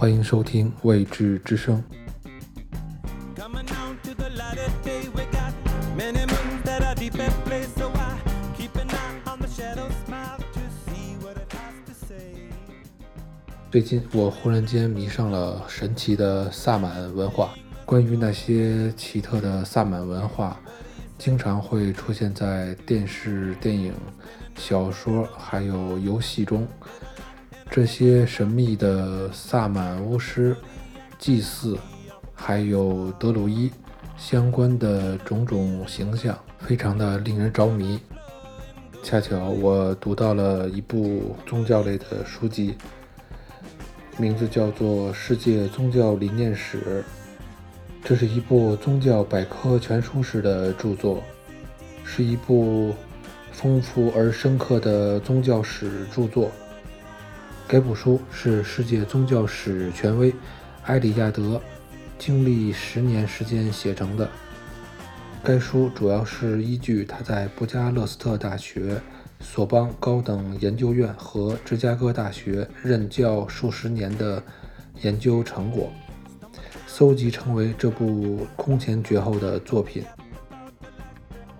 欢迎收听《未知之声》。最近我忽然间迷上了神奇的萨满文化。关于那些奇特的萨满文化，经常会出现在电视、电影、小说还有游戏中。这些神秘的萨满巫师、祭祀，还有德鲁伊相关的种种形象，非常的令人着迷。恰巧我读到了一部宗教类的书籍。名字叫做《世界宗教理念史》，这是一部宗教百科全书式的著作，是一部丰富而深刻的宗教史著作。该部书是世界宗教史权威埃里亚德经历十年时间写成的。该书主要是依据他在布加勒斯特大学。索邦高等研究院和芝加哥大学任教数十年的研究成果，搜集成为这部空前绝后的作品。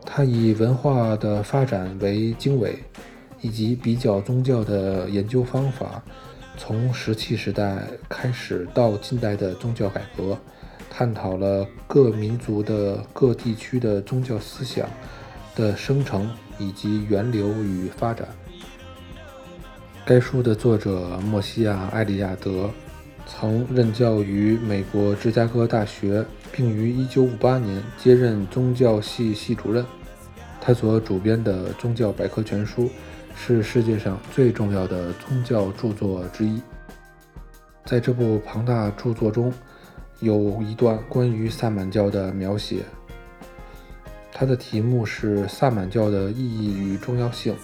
他以文化的发展为经纬，以及比较宗教的研究方法，从石器时代开始到近代的宗教改革，探讨了各民族的各地区的宗教思想的生成。以及源流与发展。该书的作者莫西亚·埃里亚德曾任教于美国芝加哥大学，并于1958年接任宗教系系主任。他所主编的《宗教百科全书》是世界上最重要的宗教著作之一。在这部庞大著作中，有一段关于萨满教的描写。它的题目是萨满教的意义与重要性。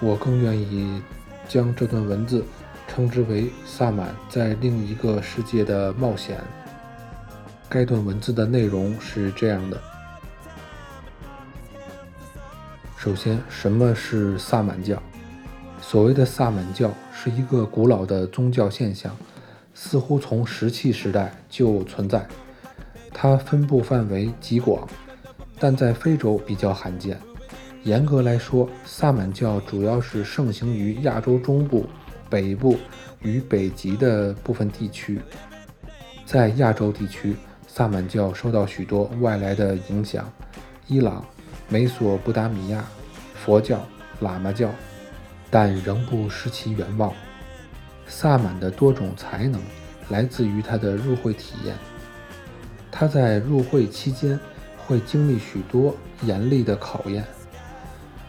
我更愿意将这段文字称之为萨满在另一个世界的冒险。该段文字的内容是这样的：首先，什么是萨满教？所谓的萨满教是一个古老的宗教现象，似乎从石器时代就存在。它分布范围极广。但在非洲比较罕见。严格来说，萨满教主要是盛行于亚洲中部、北部与北极的部分地区。在亚洲地区，萨满教受到许多外来的影响，伊朗、美索不达米亚、佛教、喇嘛教，但仍不失其原貌。萨满的多种才能来自于他的入会体验。他在入会期间。会经历许多严厉的考验，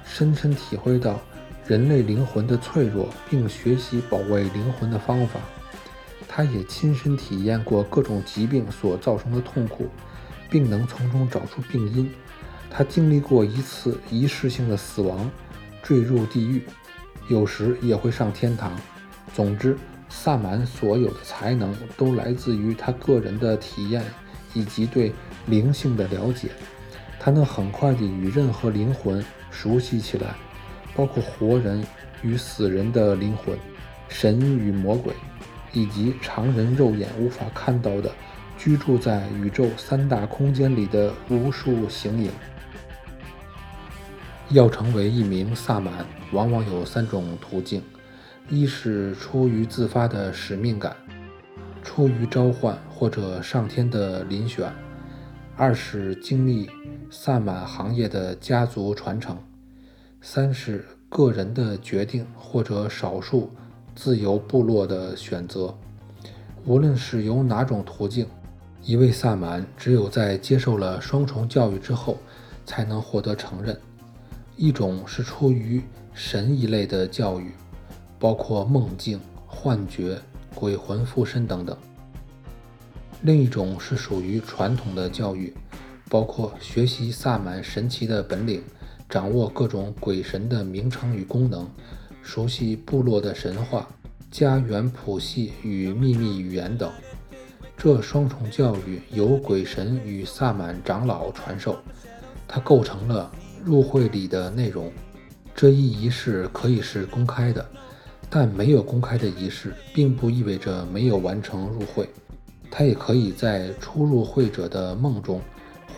深深体会到人类灵魂的脆弱，并学习保卫灵魂的方法。他也亲身体验过各种疾病所造成的痛苦，并能从中找出病因。他经历过一次仪式性的死亡，坠入地狱，有时也会上天堂。总之，萨满所有的才能都来自于他个人的体验以及对。灵性的了解，他能很快地与任何灵魂熟悉起来，包括活人与死人的灵魂、神与魔鬼，以及常人肉眼无法看到的居住在宇宙三大空间里的无数形影。要成为一名萨满，往往有三种途径：一是出于自发的使命感，出于召唤或者上天的遴选。二是经历萨满行业的家族传承，三是个人的决定或者少数自由部落的选择。无论是由哪种途径，一位萨满只有在接受了双重教育之后，才能获得承认。一种是出于神一类的教育，包括梦境、幻觉、鬼魂附身等等。另一种是属于传统的教育，包括学习萨满神奇的本领，掌握各种鬼神的名称与功能，熟悉部落的神话、家园谱系与秘密语言等。这双重教育由鬼神与萨满长老传授，它构成了入会礼的内容。这一仪式可以是公开的，但没有公开的仪式，并不意味着没有完成入会。他也可以在初入会者的梦中，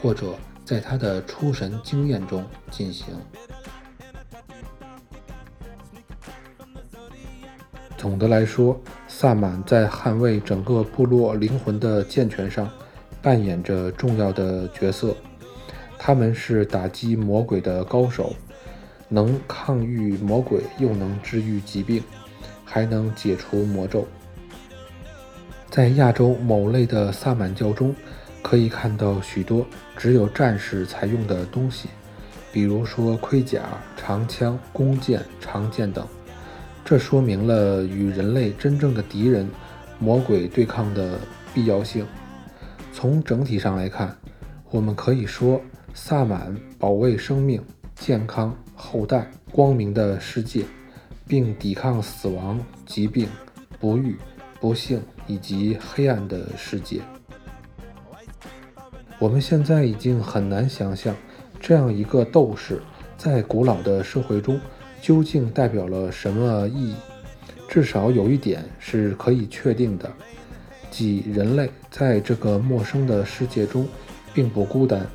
或者在他的出神经验中进行。总的来说，萨满在捍卫整个部落灵魂的健全上扮演着重要的角色。他们是打击魔鬼的高手，能抗御魔鬼，又能治愈疾病，还能解除魔咒。在亚洲某类的萨满教中，可以看到许多只有战士才用的东西，比如说盔甲、长枪、弓箭、长剑等。这说明了与人类真正的敌人——魔鬼对抗的必要性。从整体上来看，我们可以说，萨满保卫生命、健康、后代、光明的世界，并抵抗死亡、疾病、不育。不幸以及黑暗的世界，我们现在已经很难想象，这样一个斗士在古老的社会中究竟代表了什么意义。至少有一点是可以确定的，即人类在这个陌生的世界中并不孤单，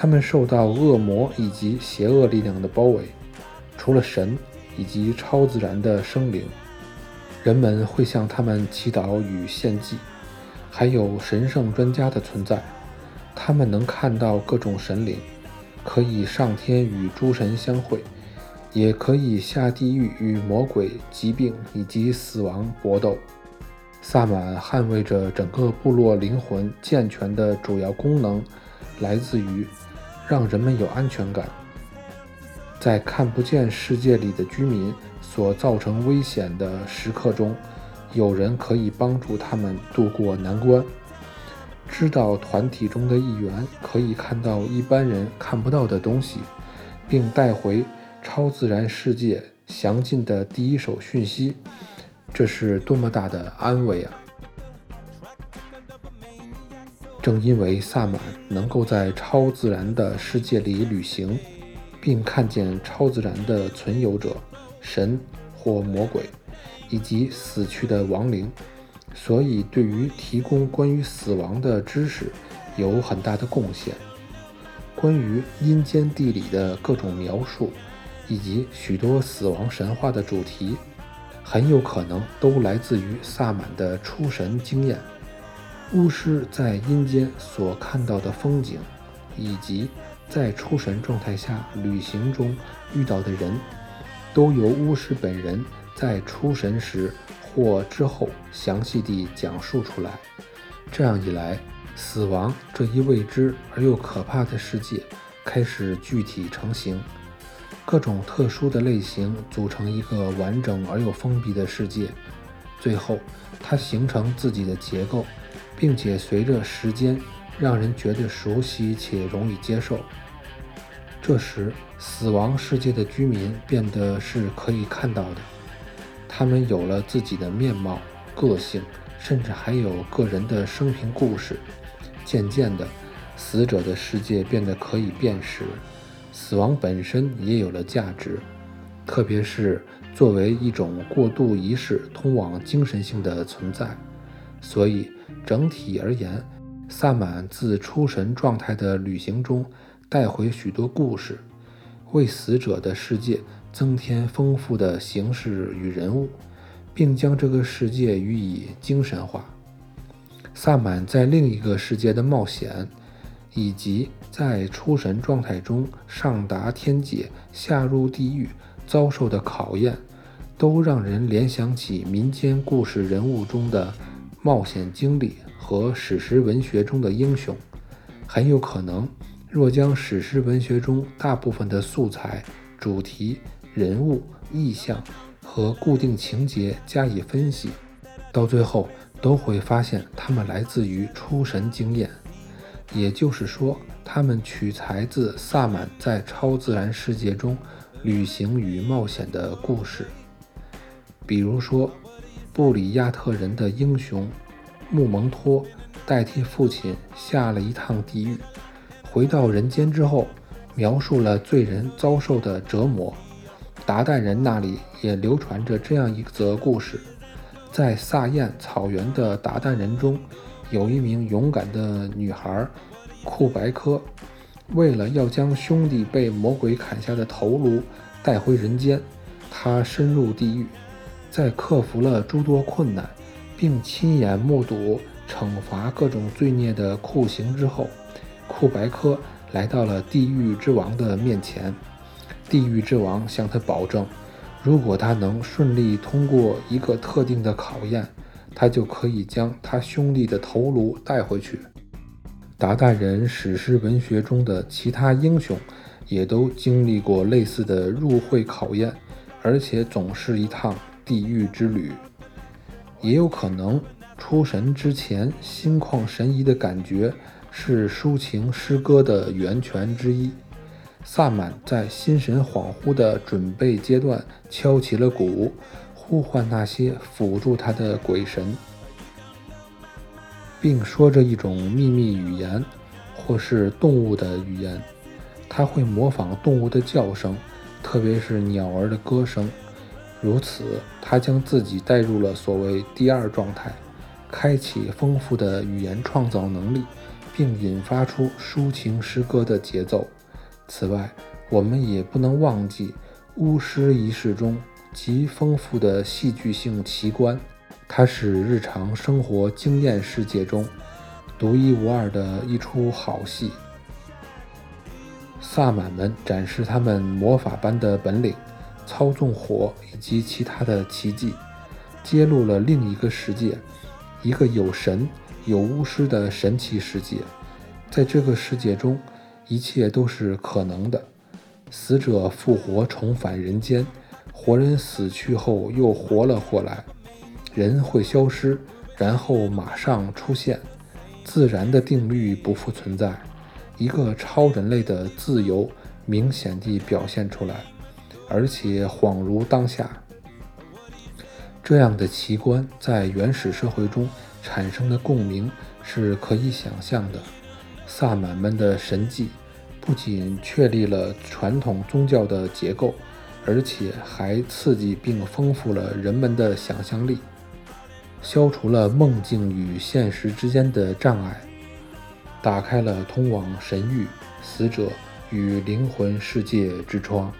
他们受到恶魔以及邪恶力量的包围，除了神以及超自然的生灵。人们会向他们祈祷与献祭，还有神圣专家的存在。他们能看到各种神灵，可以上天与诸神相会，也可以下地狱与魔鬼、疾病以及死亡搏斗。萨满捍卫着整个部落灵魂健全的主要功能，来自于让人们有安全感，在看不见世界里的居民。所造成危险的时刻中，有人可以帮助他们渡过难关。知道团体中的一员可以看到一般人看不到的东西，并带回超自然世界详尽的第一手讯息，这是多么大的安慰啊！正因为萨满能够在超自然的世界里旅行，并看见超自然的存有者。神或魔鬼，以及死去的亡灵，所以对于提供关于死亡的知识有很大的贡献。关于阴间地理的各种描述，以及许多死亡神话的主题，很有可能都来自于萨满的出神经验。巫师在阴间所看到的风景，以及在出神状态下旅行中遇到的人。都由巫师本人在出神时或之后详细地讲述出来。这样一来，死亡这一未知而又可怕的世界开始具体成型。各种特殊的类型组成一个完整而又封闭的世界。最后，它形成自己的结构，并且随着时间让人觉得熟悉且容易接受。这时，死亡世界的居民变得是可以看到的，他们有了自己的面貌、个性，甚至还有个人的生平故事。渐渐的，死者的世界变得可以辨识，死亡本身也有了价值，特别是作为一种过渡仪式通往精神性的存在。所以，整体而言，萨满自出神状态的旅行中。带回许多故事，为死者的世界增添丰富的形式与人物，并将这个世界予以精神化。萨满在另一个世界的冒险，以及在出神状态中上达天界、下入地狱遭受的考验，都让人联想起民间故事人物中的冒险经历和史诗文学中的英雄，很有可能。若将史诗文学中大部分的素材、主题、人物、意象和固定情节加以分析，到最后都会发现它们来自于出神经验，也就是说，他们取材自萨满在超自然世界中旅行与冒险的故事。比如说，布里亚特人的英雄穆蒙托代替父亲下了一趟地狱。回到人间之后，描述了罪人遭受的折磨，达靼人那里也流传着这样一则故事：在萨燕草原的达靼人中，有一名勇敢的女孩库白科，为了要将兄弟被魔鬼砍下的头颅带回人间，她深入地狱，在克服了诸多困难，并亲眼目睹惩罚各种罪孽的酷刑之后，库白科来到了地狱之王的面前。地狱之王向他保证，如果他能顺利通过一个特定的考验，他就可以将他兄弟的头颅带回去。达靼人史诗文学中的其他英雄也都经历过类似的入会考验，而且总是一趟地狱之旅。也有可能，出神之前心旷神怡的感觉是抒情诗歌的源泉之一。萨满在心神恍惚的准备阶段敲起了鼓，呼唤那些辅助他的鬼神，并说着一种秘密语言，或是动物的语言。他会模仿动物的叫声，特别是鸟儿的歌声。如此，他将自己带入了所谓第二状态，开启丰富的语言创造能力，并引发出抒情诗歌的节奏。此外，我们也不能忘记巫师仪式中极丰富的戏剧性奇观，它是日常生活经验世界中独一无二的一出好戏。萨满们展示他们魔法般的本领，操纵火以及其他的奇迹，揭露了另一个世界，一个有神有巫师的神奇世界。在这个世界中。一切都是可能的，死者复活，重返人间；活人死去后又活了过来。人会消失，然后马上出现。自然的定律不复存在，一个超人类的自由明显地表现出来，而且恍如当下。这样的奇观在原始社会中产生的共鸣是可以想象的。萨满们的神迹。不仅确立了传统宗教的结构，而且还刺激并丰富了人们的想象力，消除了梦境与现实之间的障碍，打开了通往神域、死者与灵魂世界之窗。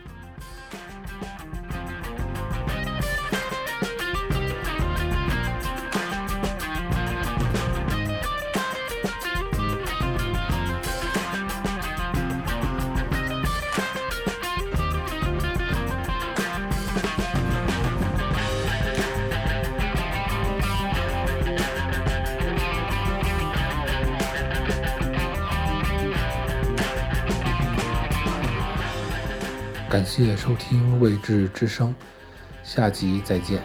感谢收听未知之声，下集再见。